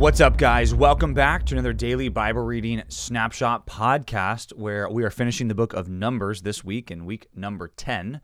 What's up, guys? Welcome back to another daily Bible reading snapshot podcast where we are finishing the book of Numbers this week in week number 10.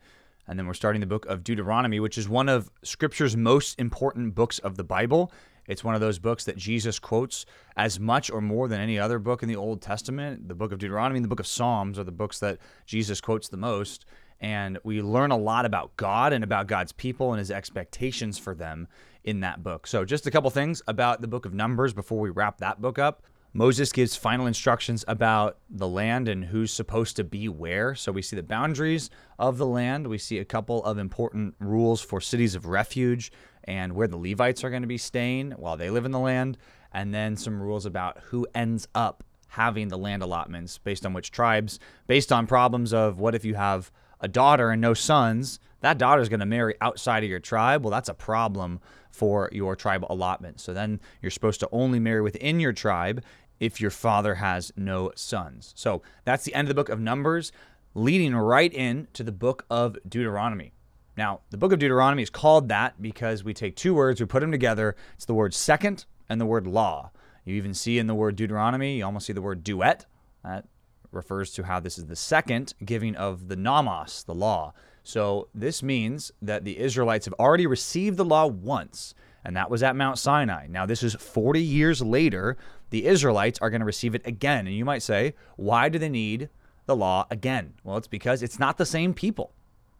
And then we're starting the book of Deuteronomy, which is one of Scripture's most important books of the Bible. It's one of those books that Jesus quotes as much or more than any other book in the Old Testament. The book of Deuteronomy and the book of Psalms are the books that Jesus quotes the most. And we learn a lot about God and about God's people and his expectations for them in that book. So, just a couple things about the book of Numbers before we wrap that book up. Moses gives final instructions about the land and who's supposed to be where. So we see the boundaries of the land. We see a couple of important rules for cities of refuge and where the Levites are going to be staying while they live in the land. And then some rules about who ends up having the land allotments based on which tribes, based on problems of what if you have a daughter and no sons, that daughter is going to marry outside of your tribe. Well, that's a problem for your tribal allotment. So then you're supposed to only marry within your tribe if your father has no sons. So that's the end of the book of Numbers, leading right in to the book of Deuteronomy. Now, the book of Deuteronomy is called that because we take two words, we put them together. It's the word second and the word law. You even see in the word Deuteronomy, you almost see the word duet. That refers to how this is the second giving of the nomos, the law. So this means that the Israelites have already received the law once, and that was at Mount Sinai. Now, this is 40 years later. The Israelites are going to receive it again. And you might say, why do they need the law again? Well, it's because it's not the same people.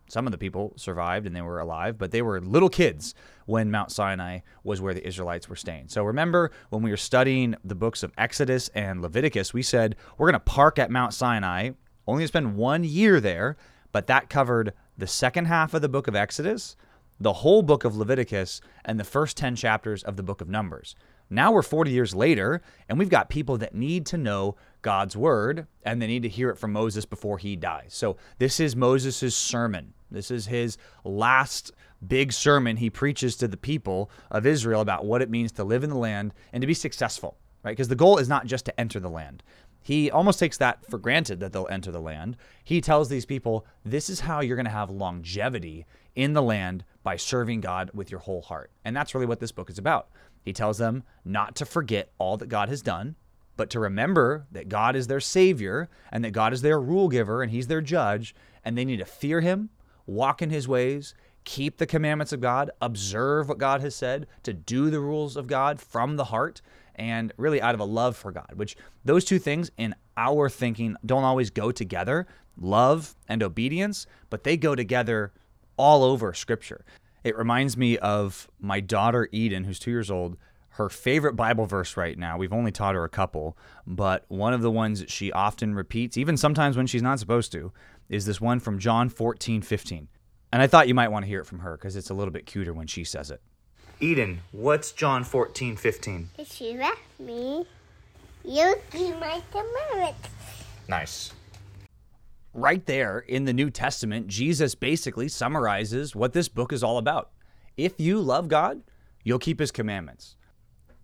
Some of the people survived and they were alive, but they were little kids when Mount Sinai was where the Israelites were staying. So remember when we were studying the books of Exodus and Leviticus, we said we're going to park at Mount Sinai, only spend one year there, but that covered the second half of the book of Exodus, the whole book of Leviticus, and the first 10 chapters of the book of Numbers. Now we're 40 years later, and we've got people that need to know God's word, and they need to hear it from Moses before he dies. So this is Moses' sermon. This is his last big sermon he preaches to the people of Israel about what it means to live in the land and to be successful, right? Because the goal is not just to enter the land. He almost takes that for granted that they'll enter the land. He tells these people, this is how you're going to have longevity in the land by serving God with your whole heart. And that's really what this book is about. He tells them not to forget all that God has done, but to remember that God is their Savior and that God is their rule giver and He's their judge, and they need to fear Him walk in his ways, keep the commandments of God, observe what God has said, to do the rules of God from the heart, and really out of a love for God, which those two things in our thinking don't always go together love and obedience, but they go together all over Scripture. It reminds me of my daughter Eden, who's two years old. Her favorite Bible verse right now, we've only taught her a couple, but one of the ones she often repeats, even sometimes when she's not supposed to, is this one from John 14, 15. And I thought you might want to hear it from her because it's a little bit cuter when she says it. Eden, what's John 14, 15? If you love me, you'll keep my commandments. Nice. Right there in the New Testament, Jesus basically summarizes what this book is all about. If you love God, you'll keep his commandments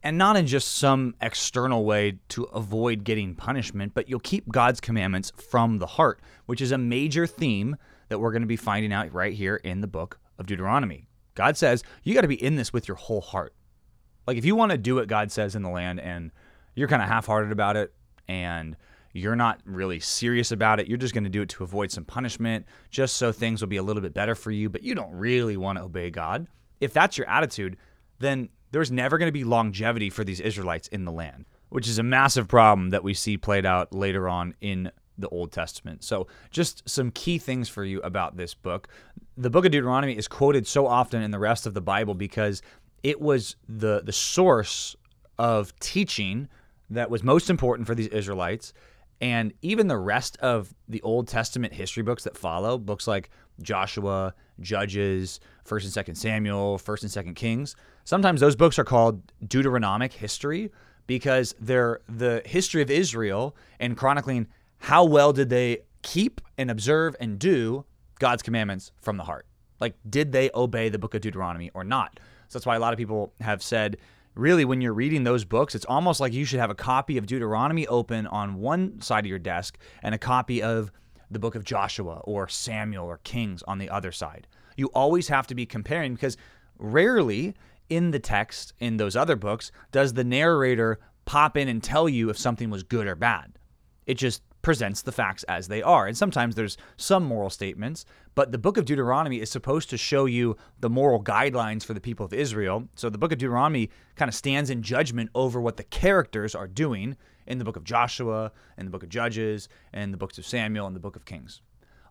and not in just some external way to avoid getting punishment, but you'll keep God's commandments from the heart, which is a major theme that we're going to be finding out right here in the book of Deuteronomy. God says you got to be in this with your whole heart. Like if you want to do what God says in the land and you're kind of half-hearted about it and you're not really serious about it, you're just going to do it to avoid some punishment, just so things will be a little bit better for you, but you don't really want to obey God. If that's your attitude, then there's never going to be longevity for these Israelites in the land, which is a massive problem that we see played out later on in the Old Testament. So, just some key things for you about this book. The book of Deuteronomy is quoted so often in the rest of the Bible because it was the the source of teaching that was most important for these Israelites. And even the rest of the Old Testament history books that follow, books like Joshua, Judges, 1st and 2nd Samuel, 1st and 2nd Kings, Sometimes those books are called Deuteronomic history because they're the history of Israel and chronicling how well did they keep and observe and do God's commandments from the heart. Like, did they obey the book of Deuteronomy or not? So that's why a lot of people have said, really, when you're reading those books, it's almost like you should have a copy of Deuteronomy open on one side of your desk and a copy of the book of Joshua or Samuel or Kings on the other side. You always have to be comparing because rarely in the text in those other books does the narrator pop in and tell you if something was good or bad. It just presents the facts as they are. And sometimes there's some moral statements, but the book of Deuteronomy is supposed to show you the moral guidelines for the people of Israel. So the book of Deuteronomy kind of stands in judgment over what the characters are doing in the book of Joshua, in the book of Judges, and the books of Samuel, and the book of Kings.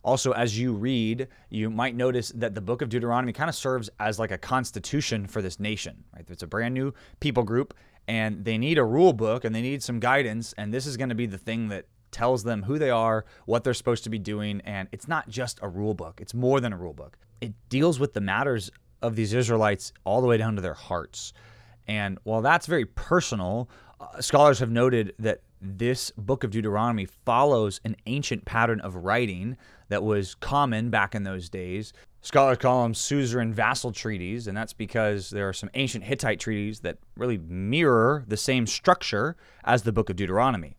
Also, as you read, you might notice that the book of Deuteronomy kind of serves as like a constitution for this nation, right? It's a brand new people group and they need a rule book and they need some guidance. And this is going to be the thing that tells them who they are, what they're supposed to be doing. And it's not just a rule book, it's more than a rule book. It deals with the matters of these Israelites all the way down to their hearts. And while that's very personal, uh, scholars have noted that this book of Deuteronomy follows an ancient pattern of writing that was common back in those days. Scholars call them suzerain vassal treaties, and that's because there are some ancient Hittite treaties that really mirror the same structure as the book of Deuteronomy.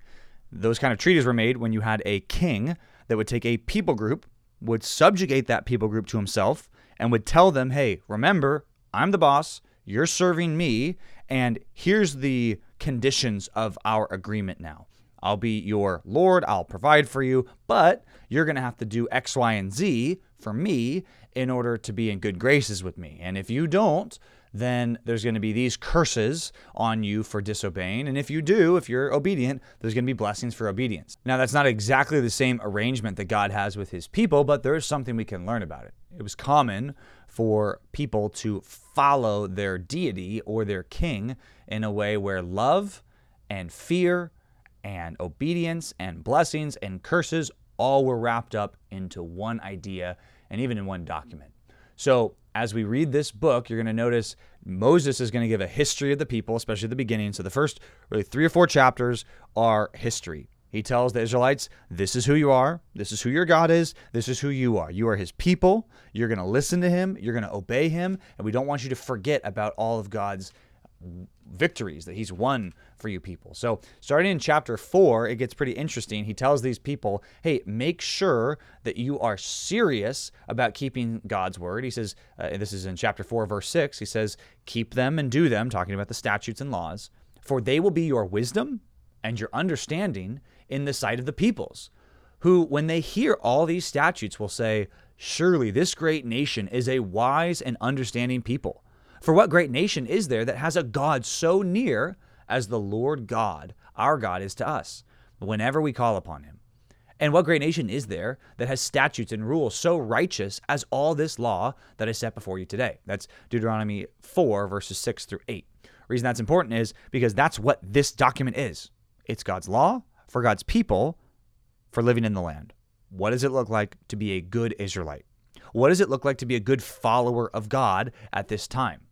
Those kind of treaties were made when you had a king that would take a people group, would subjugate that people group to himself, and would tell them, hey, remember, I'm the boss, you're serving me, and here's the conditions of our agreement now. I'll be your Lord, I'll provide for you, but you're going to have to do X, Y, and Z for me in order to be in good graces with me. And if you don't, then there's going to be these curses on you for disobeying. And if you do, if you're obedient, there's going to be blessings for obedience. Now, that's not exactly the same arrangement that God has with his people, but there is something we can learn about it. It was common for people to follow their deity or their king in a way where love and fear and obedience and blessings and curses all were wrapped up into one idea and even in one document. So, as we read this book, you're going to notice Moses is going to give a history of the people, especially at the beginning. So, the first really three or four chapters are history. He tells the Israelites, This is who you are. This is who your God is. This is who you are. You are his people. You're going to listen to him. You're going to obey him. And we don't want you to forget about all of God's victories that he's won for you people. So, starting in chapter 4, it gets pretty interesting. He tells these people, hey, make sure that you are serious about keeping God's word. He says, uh, this is in chapter 4, verse 6, he says, keep them and do them, talking about the statutes and laws, for they will be your wisdom and your understanding in the sight of the peoples, who, when they hear all these statutes, will say, Surely this great nation is a wise and understanding people. For what great nation is there that has a God so near as the Lord God, our God, is to us, whenever we call upon him? And what great nation is there that has statutes and rules so righteous as all this law that I set before you today? That's Deuteronomy 4, verses 6 through 8. Reason that's important is because that's what this document is. It's God's law for God's people for living in the land. What does it look like to be a good Israelite? What does it look like to be a good follower of God at this time?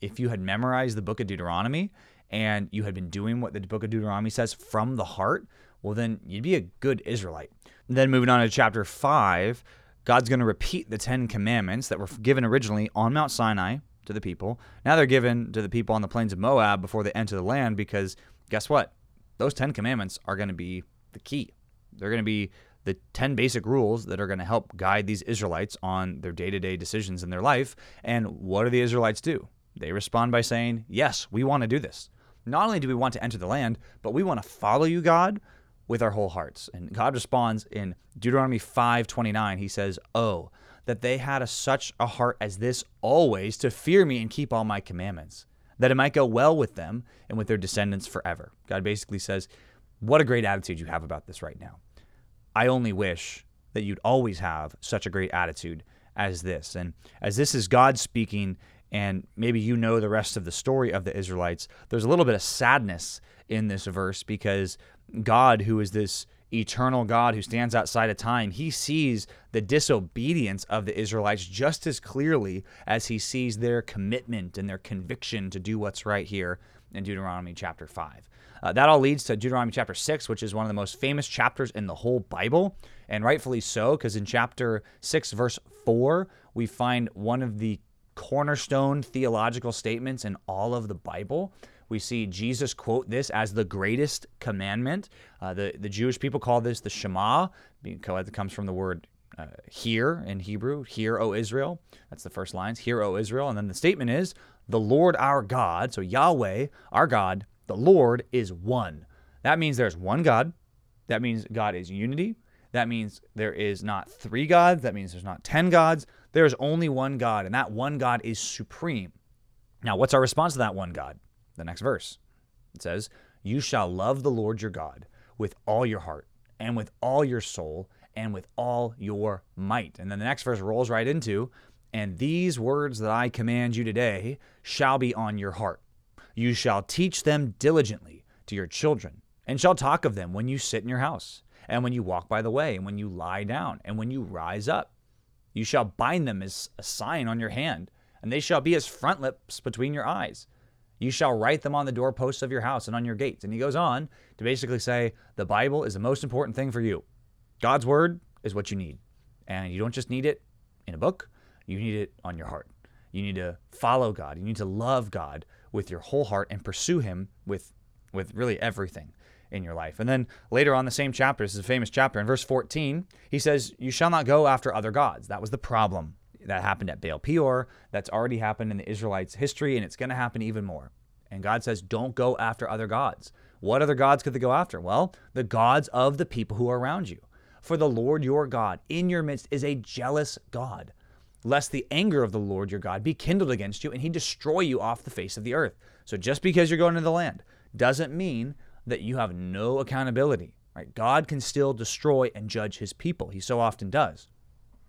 If you had memorized the book of Deuteronomy and you had been doing what the book of Deuteronomy says from the heart, well, then you'd be a good Israelite. And then moving on to chapter 5, God's going to repeat the Ten Commandments that were given originally on Mount Sinai to the people. Now they're given to the people on the plains of Moab before they enter the land because guess what? those 10 commandments are going to be the key. They're going to be the 10 basic rules that are going to help guide these Israelites on their day to day decisions in their life. And what do the Israelites do? They respond by saying, Yes, we want to do this. Not only do we want to enter the land, but we want to follow you, God, with our whole hearts. And God responds in Deuteronomy 5:29. He says, "Oh, that they had a, such a heart as this always to fear me and keep all my commandments." that it might go well with them and with their descendants forever. God basically says, What a great attitude you have about this right now. I only wish that you'd always have such a great attitude as this. And as this is God speaking, and maybe you know the rest of the story of the Israelites, there's a little bit of sadness in this verse because God, who is this eternal God who stands outside of time, he sees the disobedience of the Israelites just as clearly as he sees their commitment and their conviction to do what's right here in Deuteronomy chapter 5. Uh, that all leads to Deuteronomy chapter 6, which is one of the most famous chapters in the whole Bible, and rightfully so, because in chapter 6, verse 4, we find one of the cornerstone theological statements in all of the Bible. We see Jesus quote this as the greatest commandment. Uh, the, the Jewish people call this the Shema, it comes from the word uh, hear in Hebrew, hear, O Israel. That's the first lines, hear, O Israel. And then the statement is, the Lord our God, so Yahweh, our God, the Lord is one. That means there's one God. That means God is unity. That means there is not three gods. That means there's not 10 gods. There's only one God, and that one God is supreme. Now, what's our response to that one God? The next verse. It says, You shall love the Lord your God with all your heart, and with all your soul, and with all your might. And then the next verse rolls right into, And these words that I command you today shall be on your heart. You shall teach them diligently to your children, and shall talk of them when you sit in your house, and when you walk by the way, and when you lie down, and when you rise up. You shall bind them as a sign on your hand, and they shall be as frontlets between your eyes. You shall write them on the doorposts of your house and on your gates. And he goes on to basically say the Bible is the most important thing for you. God's word is what you need. And you don't just need it in a book, you need it on your heart. You need to follow God. You need to love God with your whole heart and pursue him with with really everything in your life. And then later on the same chapter, this is a famous chapter, in verse 14, he says, You shall not go after other gods. That was the problem that happened at Baal Peor. That's already happened in the Israelites' history, and it's going to happen even more. And God says, Don't go after other gods. What other gods could they go after? Well, the gods of the people who are around you. For the Lord your God in your midst is a jealous God, lest the anger of the Lord your God be kindled against you and he destroy you off the face of the earth. So just because you're going into the land doesn't mean that you have no accountability. Right? God can still destroy and judge his people. He so often does.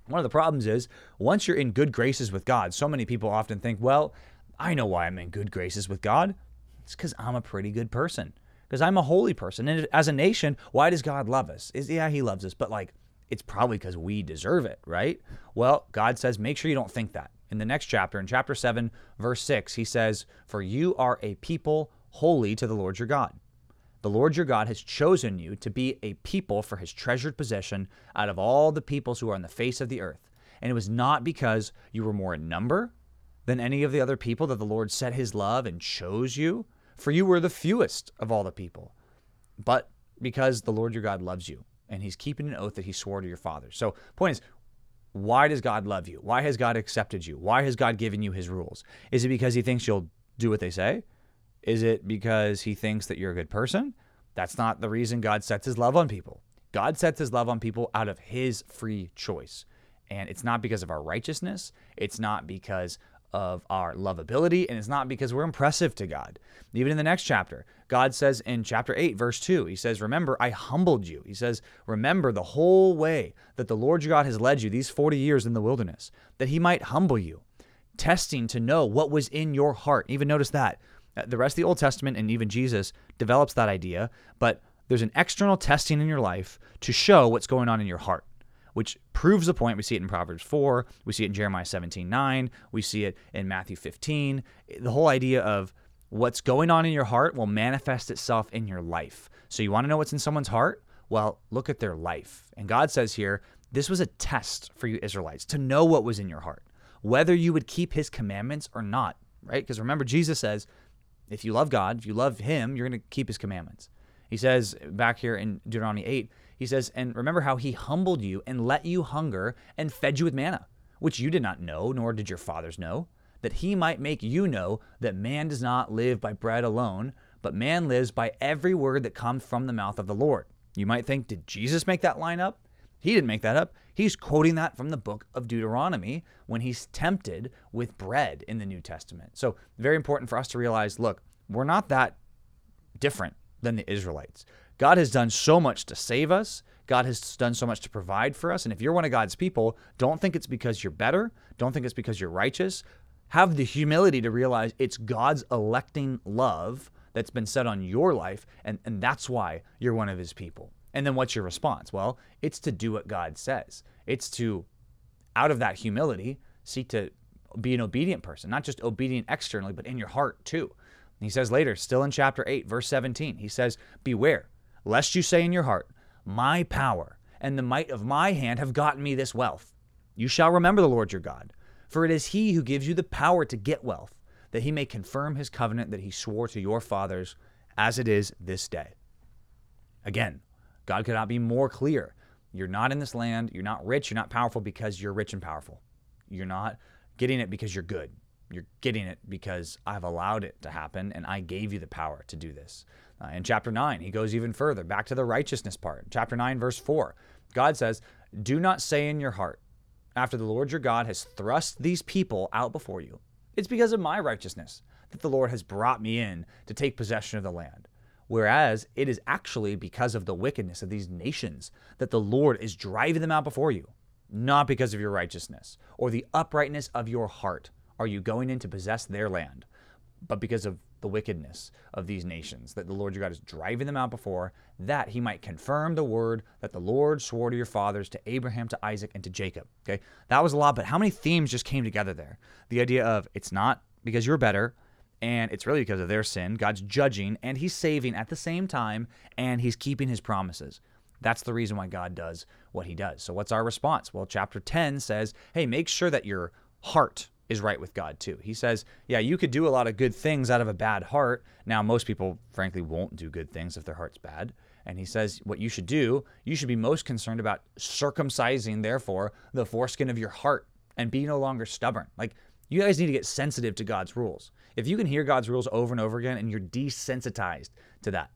One of the problems is once you're in good graces with God, so many people often think, well, I know why I'm in good graces with God. It's because I'm a pretty good person, because I'm a holy person. And as a nation, why does God love us? Is yeah, He loves us, but like it's probably because we deserve it, right? Well, God says, make sure you don't think that. In the next chapter, in chapter 7, verse 6, He says, For you are a people holy to the Lord your God. The Lord your God has chosen you to be a people for his treasured possession out of all the peoples who are on the face of the earth. And it was not because you were more in number than any of the other people that the Lord set his love and chose you, for you were the fewest of all the people, but because the Lord your God loves you and he's keeping an oath that he swore to your fathers. So, point is, why does God love you? Why has God accepted you? Why has God given you his rules? Is it because he thinks you'll do what they say? Is it because he thinks that you're a good person? That's not the reason God sets his love on people. God sets his love on people out of his free choice. And it's not because of our righteousness, it's not because of our lovability, and it's not because we're impressive to God. Even in the next chapter, God says in chapter 8, verse 2, He says, Remember, I humbled you. He says, Remember the whole way that the Lord your God has led you these 40 years in the wilderness, that He might humble you, testing to know what was in your heart. Even notice that Uh, the rest of the Old Testament and even Jesus develops that idea, but there's an external testing in your life to show what's going on in your heart, which proves the point. We see it in Proverbs 4, we see it in Jeremiah 17 9, we see it in Matthew 15. The whole idea of what's going on in your heart will manifest itself in your life. So you want to know what's in someone's heart? Well, look at their life. And God says here, this was a test for you Israelites to know what was in your heart, whether you would keep his commandments or not, right? Because remember, Jesus says, if you love God, if you love Him, you're going to keep His commandments. He says back here in Deuteronomy 8, he says, And remember how He humbled you and let you hunger and fed you with manna, which you did not know, nor did your fathers know, that He might make you know that man does not live by bread alone, but man lives by every word that comes from the mouth of the Lord. You might think, did Jesus make that line up? He didn't make that up. He's quoting that from the book of Deuteronomy when he's tempted with bread in the New Testament. So, very important for us to realize look, we're not that different than the Israelites. God has done so much to save us. God has done so much to provide for us. And if you're one of God's people, don't think it's because you're better. Don't think it's because you're righteous. Have the humility to realize it's God's electing love that's been set on your life. And, and that's why you're one of his people. And then what's your response? Well, it's to do what God says. It's to, out of that humility, seek to be an obedient person, not just obedient externally, but in your heart too. And he says later, still in chapter 8, verse 17, he says, Beware, lest you say in your heart, My power and the might of my hand have gotten me this wealth. You shall remember the Lord your God, for it is he who gives you the power to get wealth, that he may confirm his covenant that he swore to your fathers, as it is this day. Again, God could not be more clear You're not in this land. You're not rich. You're not powerful because you're rich and powerful. You're not getting it because you're good. You're getting it because I've allowed it to happen and I gave you the power to do this. Uh, in chapter 9, he goes even further, back to the righteousness part. Chapter 9, verse 4, God says, Do not say in your heart, after the Lord your God has thrust these people out before you, it's because of my righteousness that the Lord has brought me in to take possession of the land. Whereas it is actually because of the wickedness of these nations that the Lord is driving them out before you, not because of your righteousness or the uprightness of your heart are you going in to possess their land, but because of the wickedness of these nations that the Lord your God is driving them out before, that he might confirm the word that the Lord swore to your fathers, to Abraham, to Isaac, and to Jacob. Okay, that was a lot, but how many themes just came together there? The idea of it's not because you're better, and it's really because of their sin. God's judging and he's saving at the same time, and he's keeping his promises. That's the reason why God does what he does. So, what's our response? Well, chapter 10 says, hey, make sure that your heart is right with God too. He says, yeah, you could do a lot of good things out of a bad heart. Now, most people, frankly, won't do good things if their heart's bad. And he says, what you should do, you should be most concerned about circumcising, therefore, the foreskin of your heart and be no longer stubborn. Like, you guys need to get sensitive to God's rules. If you can hear God's rules over and over again and you're desensitized to that,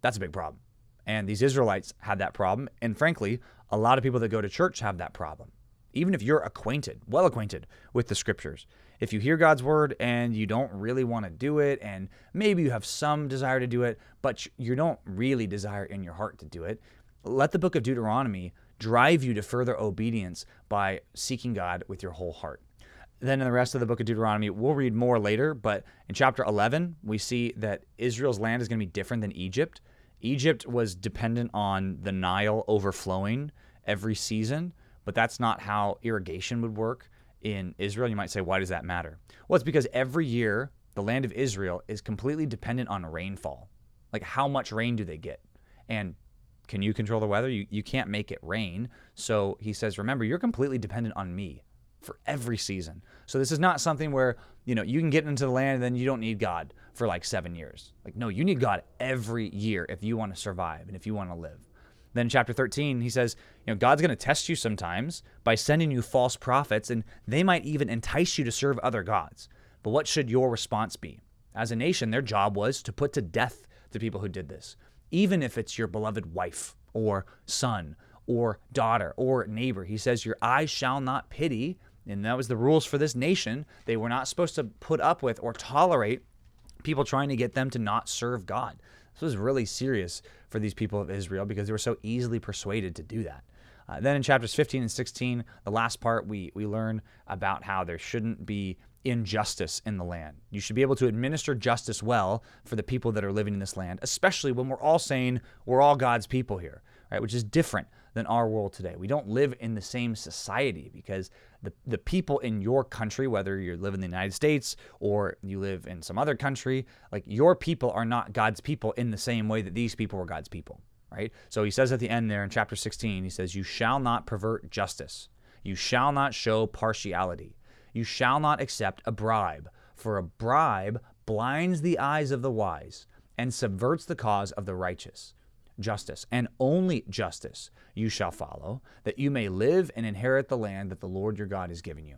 that's a big problem. And these Israelites had that problem. And frankly, a lot of people that go to church have that problem even if you're acquainted, well acquainted with the scriptures, if you hear God's word and you don't really want to do it, and maybe you have some desire to do it, but you don't really desire in your heart to do it, let the book of Deuteronomy drive you to further obedience by seeking God with your whole heart. Then in the rest of the book of Deuteronomy, we'll read more later, but in chapter 11, we see that Israel's land is going to be different than Egypt. Egypt was dependent on the Nile overflowing every season but that's not how irrigation would work in Israel. You might say, why does that matter? Well, it's because every year the land of Israel is completely dependent on rainfall. Like, how much rain do they get? And can you control the weather? You, you can't make it rain. So he says, remember, you're completely dependent on me for every season. So this is not something where, you know, you can get into the land and then you don't need God for like seven years. Like, no, you need God every year if you want to survive and if you want to live. Then chapter 13, he says, you know, God's going to test you sometimes by sending you false prophets, and they might even entice you to serve other gods. But what should your response be? As a nation, their job was to put to death the people who did this, even if it's your beloved wife or son or daughter or neighbor. He says, Your eyes shall not pity. And that was the rules for this nation. They were not supposed to put up with or tolerate people trying to get them to not serve God. This was really serious for these people of Israel because they were so easily persuaded to do that. Uh, then in chapters 15 and 16, the last part, we, we learn about how there shouldn't be injustice in the land. You should be able to administer justice well for the people that are living in this land, especially when we're all saying we're all God's people here, right? Which is different than our world today. We don't live in the same society because the, the people in your country, whether you live in the United States or you live in some other country, like your people are not God's people in the same way that these people were God's people, right? So he says at the end there in chapter 16, he says, You shall not pervert justice, you shall not show partiality, you shall not accept a bribe, for a bribe blinds the eyes of the wise and subverts the cause of the righteous justice, and only justice you shall follow, that you may live and inherit the land that the Lord your God is giving you.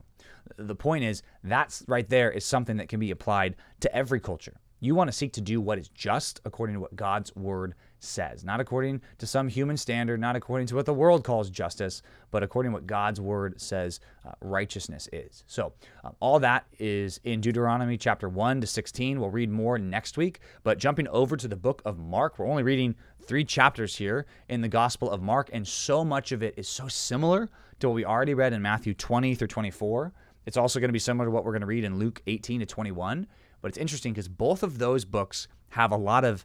The point is, that's right there is something that can be applied to every culture. You want to seek to do what is just according to what God's word says, not according to some human standard, not according to what the world calls justice, but according to what God's word says uh, righteousness is. So, um, all that is in Deuteronomy chapter 1 to 16. We'll read more next week, but jumping over to the book of Mark, we're only reading three chapters here in the Gospel of Mark, and so much of it is so similar to what we already read in Matthew 20 through 24. It's also going to be similar to what we're going to read in Luke 18 to 21. But it's interesting because both of those books have a lot of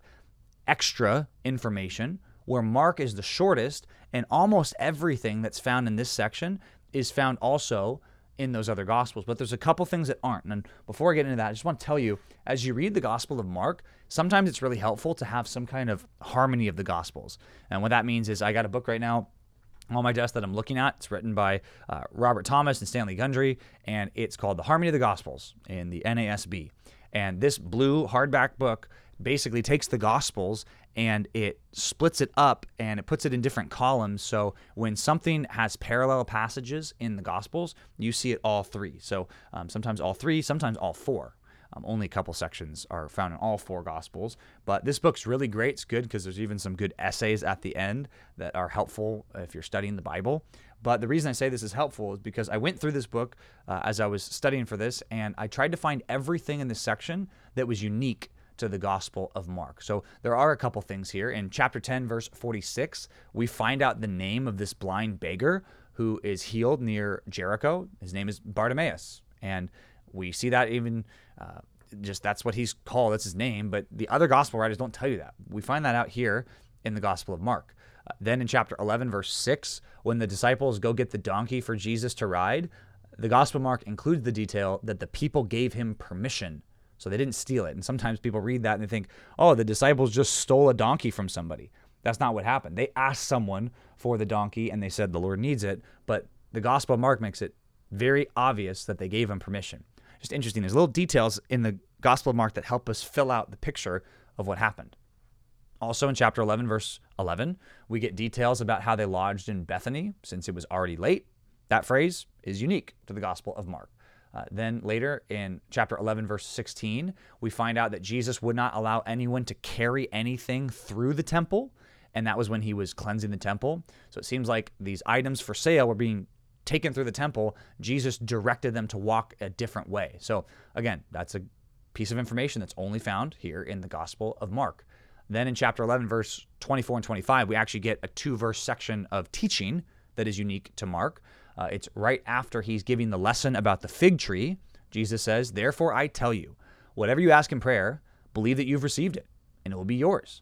extra information, where Mark is the shortest, and almost everything that's found in this section is found also in those other gospels. But there's a couple things that aren't. And before I get into that, I just want to tell you as you read the Gospel of Mark, sometimes it's really helpful to have some kind of harmony of the gospels. And what that means is I got a book right now on my desk that I'm looking at. It's written by uh, Robert Thomas and Stanley Gundry, and it's called The Harmony of the Gospels in the NASB. And this blue hardback book basically takes the Gospels and it splits it up and it puts it in different columns. So when something has parallel passages in the Gospels, you see it all three. So um, sometimes all three, sometimes all four. Um, only a couple sections are found in all four Gospels. But this book's really great. It's good because there's even some good essays at the end that are helpful if you're studying the Bible. But the reason I say this is helpful is because I went through this book uh, as I was studying for this, and I tried to find everything in this section that was unique to the Gospel of Mark. So there are a couple things here. In chapter 10, verse 46, we find out the name of this blind beggar who is healed near Jericho. His name is Bartimaeus. And we see that even uh, just that's what he's called, that's his name. But the other Gospel writers don't tell you that. We find that out here in the Gospel of Mark. Uh, then in chapter 11, verse 6, when the disciples go get the donkey for Jesus to ride, the Gospel Mark includes the detail that the people gave him permission so they didn't steal it. And sometimes people read that and they think, oh, the disciples just stole a donkey from somebody. That's not what happened. They asked someone for the donkey and they said the Lord needs it. But the Gospel of Mark makes it very obvious that they gave him permission. Just interesting. There's little details in the Gospel of Mark that help us fill out the picture of what happened. Also in chapter 11, verse 11, we get details about how they lodged in Bethany since it was already late. That phrase is unique to the Gospel of Mark. Uh, then later in chapter 11, verse 16, we find out that Jesus would not allow anyone to carry anything through the temple. And that was when he was cleansing the temple. So it seems like these items for sale were being taken through the temple. Jesus directed them to walk a different way. So again, that's a piece of information that's only found here in the Gospel of Mark. Then in chapter 11, verse 24 and 25, we actually get a two verse section of teaching that is unique to Mark. Uh, it's right after he's giving the lesson about the fig tree. Jesus says, Therefore I tell you, whatever you ask in prayer, believe that you've received it, and it will be yours.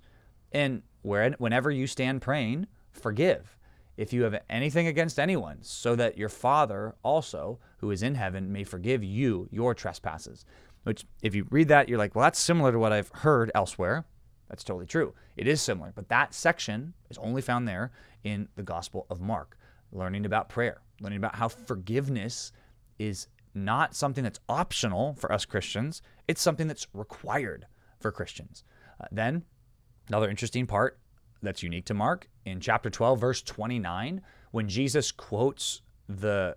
And whenever you stand praying, forgive if you have anything against anyone, so that your Father also, who is in heaven, may forgive you your trespasses. Which, if you read that, you're like, well, that's similar to what I've heard elsewhere. That's totally true. It is similar, but that section is only found there in the Gospel of Mark, learning about prayer learning about how forgiveness is not something that's optional for us Christians, it's something that's required for Christians. Uh, then, another interesting part that's unique to Mark in chapter 12, verse 29, when Jesus quotes the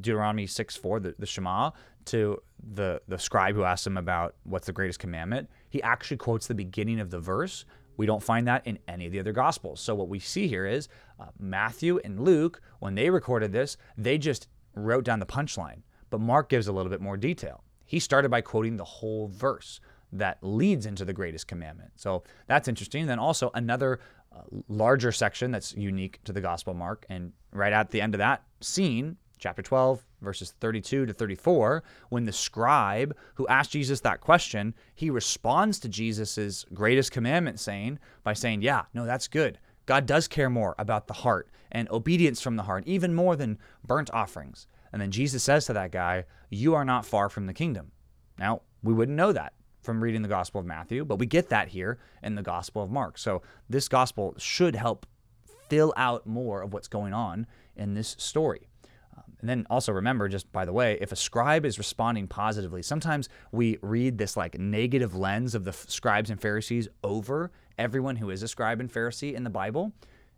Deuteronomy 6 4, the, the Shema, to the, the scribe who asked him about what's the greatest commandment, he actually quotes the beginning of the verse we don't find that in any of the other Gospels. So, what we see here is uh, Matthew and Luke, when they recorded this, they just wrote down the punchline. But Mark gives a little bit more detail. He started by quoting the whole verse that leads into the greatest commandment. So, that's interesting. Then, also, another uh, larger section that's unique to the Gospel Mark. And right at the end of that scene, chapter 12, verses 32 to 34, when the scribe who asked Jesus that question, he responds to Jesus' greatest commandment saying by saying, Yeah, no, that's good. God does care more about the heart and obedience from the heart, even more than burnt offerings. And then Jesus says to that guy, You are not far from the kingdom. Now, we wouldn't know that from reading the Gospel of Matthew, but we get that here in the Gospel of Mark. So this Gospel should help fill out more of what's going on in this story. Um, and then also remember, just by the way, if a scribe is responding positively, sometimes we read this like negative lens of the scribes and Pharisees over everyone who is a scribe and Pharisee in the Bible.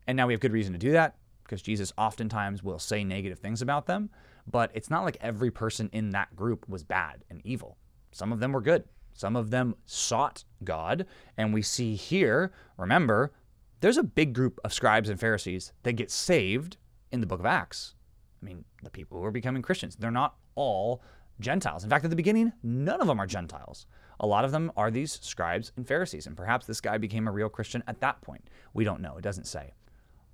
And now we have good reason to do that because Jesus oftentimes will say negative things about them. But it's not like every person in that group was bad and evil. Some of them were good. Some of them sought God. And we see here, remember, there's a big group of scribes and Pharisees that get saved in the book of Acts. I mean, the people who are becoming Christians, they're not all Gentiles. In fact, at the beginning, none of them are Gentiles. A lot of them are these scribes and Pharisees, and perhaps this guy became a real Christian at that point. We don't know, it doesn't say.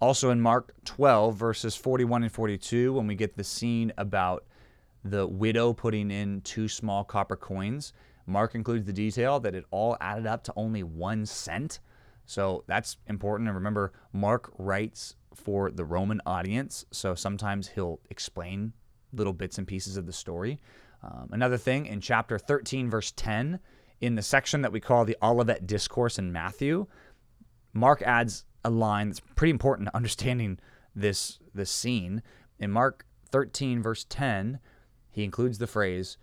Also in Mark 12, verses 41 and 42, when we get the scene about the widow putting in two small copper coins, Mark includes the detail that it all added up to only one cent. So that's important. And remember, Mark writes for the Roman audience. So sometimes he'll explain little bits and pieces of the story. Um, another thing in chapter 13, verse 10, in the section that we call the Olivet Discourse in Matthew, Mark adds a line that's pretty important to understanding this, this scene. In Mark 13, verse 10, he includes the phrase,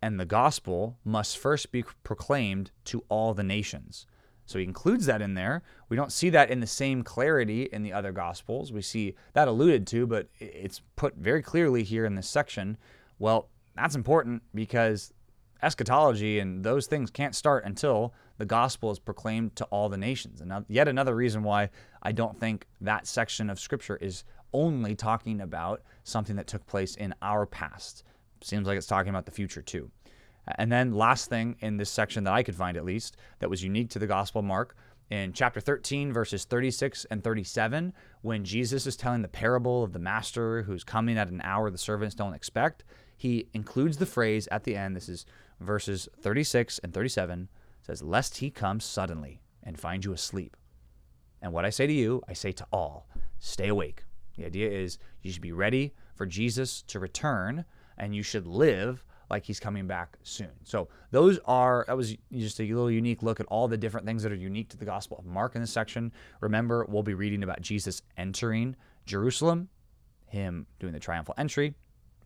and the gospel must first be proclaimed to all the nations. So he includes that in there. We don't see that in the same clarity in the other gospels. We see that alluded to, but it's put very clearly here in this section. Well, that's important because eschatology and those things can't start until the gospel is proclaimed to all the nations. And yet another reason why I don't think that section of scripture is only talking about something that took place in our past. Seems like it's talking about the future too. And then, last thing in this section that I could find at least that was unique to the Gospel of Mark, in chapter 13, verses 36 and 37, when Jesus is telling the parable of the master who's coming at an hour the servants don't expect, he includes the phrase at the end. This is verses 36 and 37 says, Lest he come suddenly and find you asleep. And what I say to you, I say to all, stay awake. The idea is you should be ready for Jesus to return and you should live like he's coming back soon. So those are that was just a little unique look at all the different things that are unique to the Gospel of Mark in this section. Remember, we'll be reading about Jesus entering Jerusalem, him doing the triumphal entry,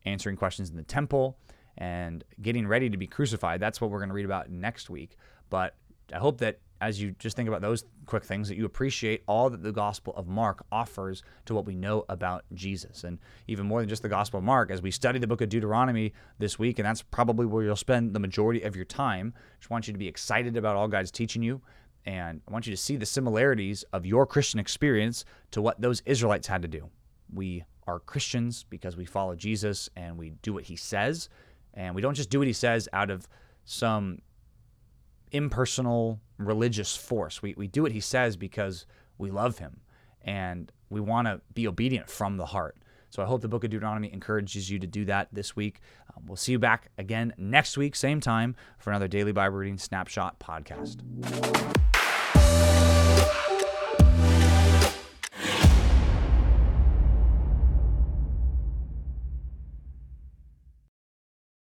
answering questions in the temple, and getting ready to be crucified. That's what we're going to read about next week. But I hope that as you just think about those quick things, that you appreciate all that the Gospel of Mark offers to what we know about Jesus. And even more than just the Gospel of Mark, as we study the book of Deuteronomy this week, and that's probably where you'll spend the majority of your time, I just want you to be excited about all God's teaching you. And I want you to see the similarities of your Christian experience to what those Israelites had to do. We are Christians because we follow Jesus and we do what he says. And we don't just do what he says out of some impersonal religious force. We, we do what he says because we love him and we want to be obedient from the heart. So I hope the book of Deuteronomy encourages you to do that this week. Um, we'll see you back again next week, same time, for another daily Bible reading snapshot podcast.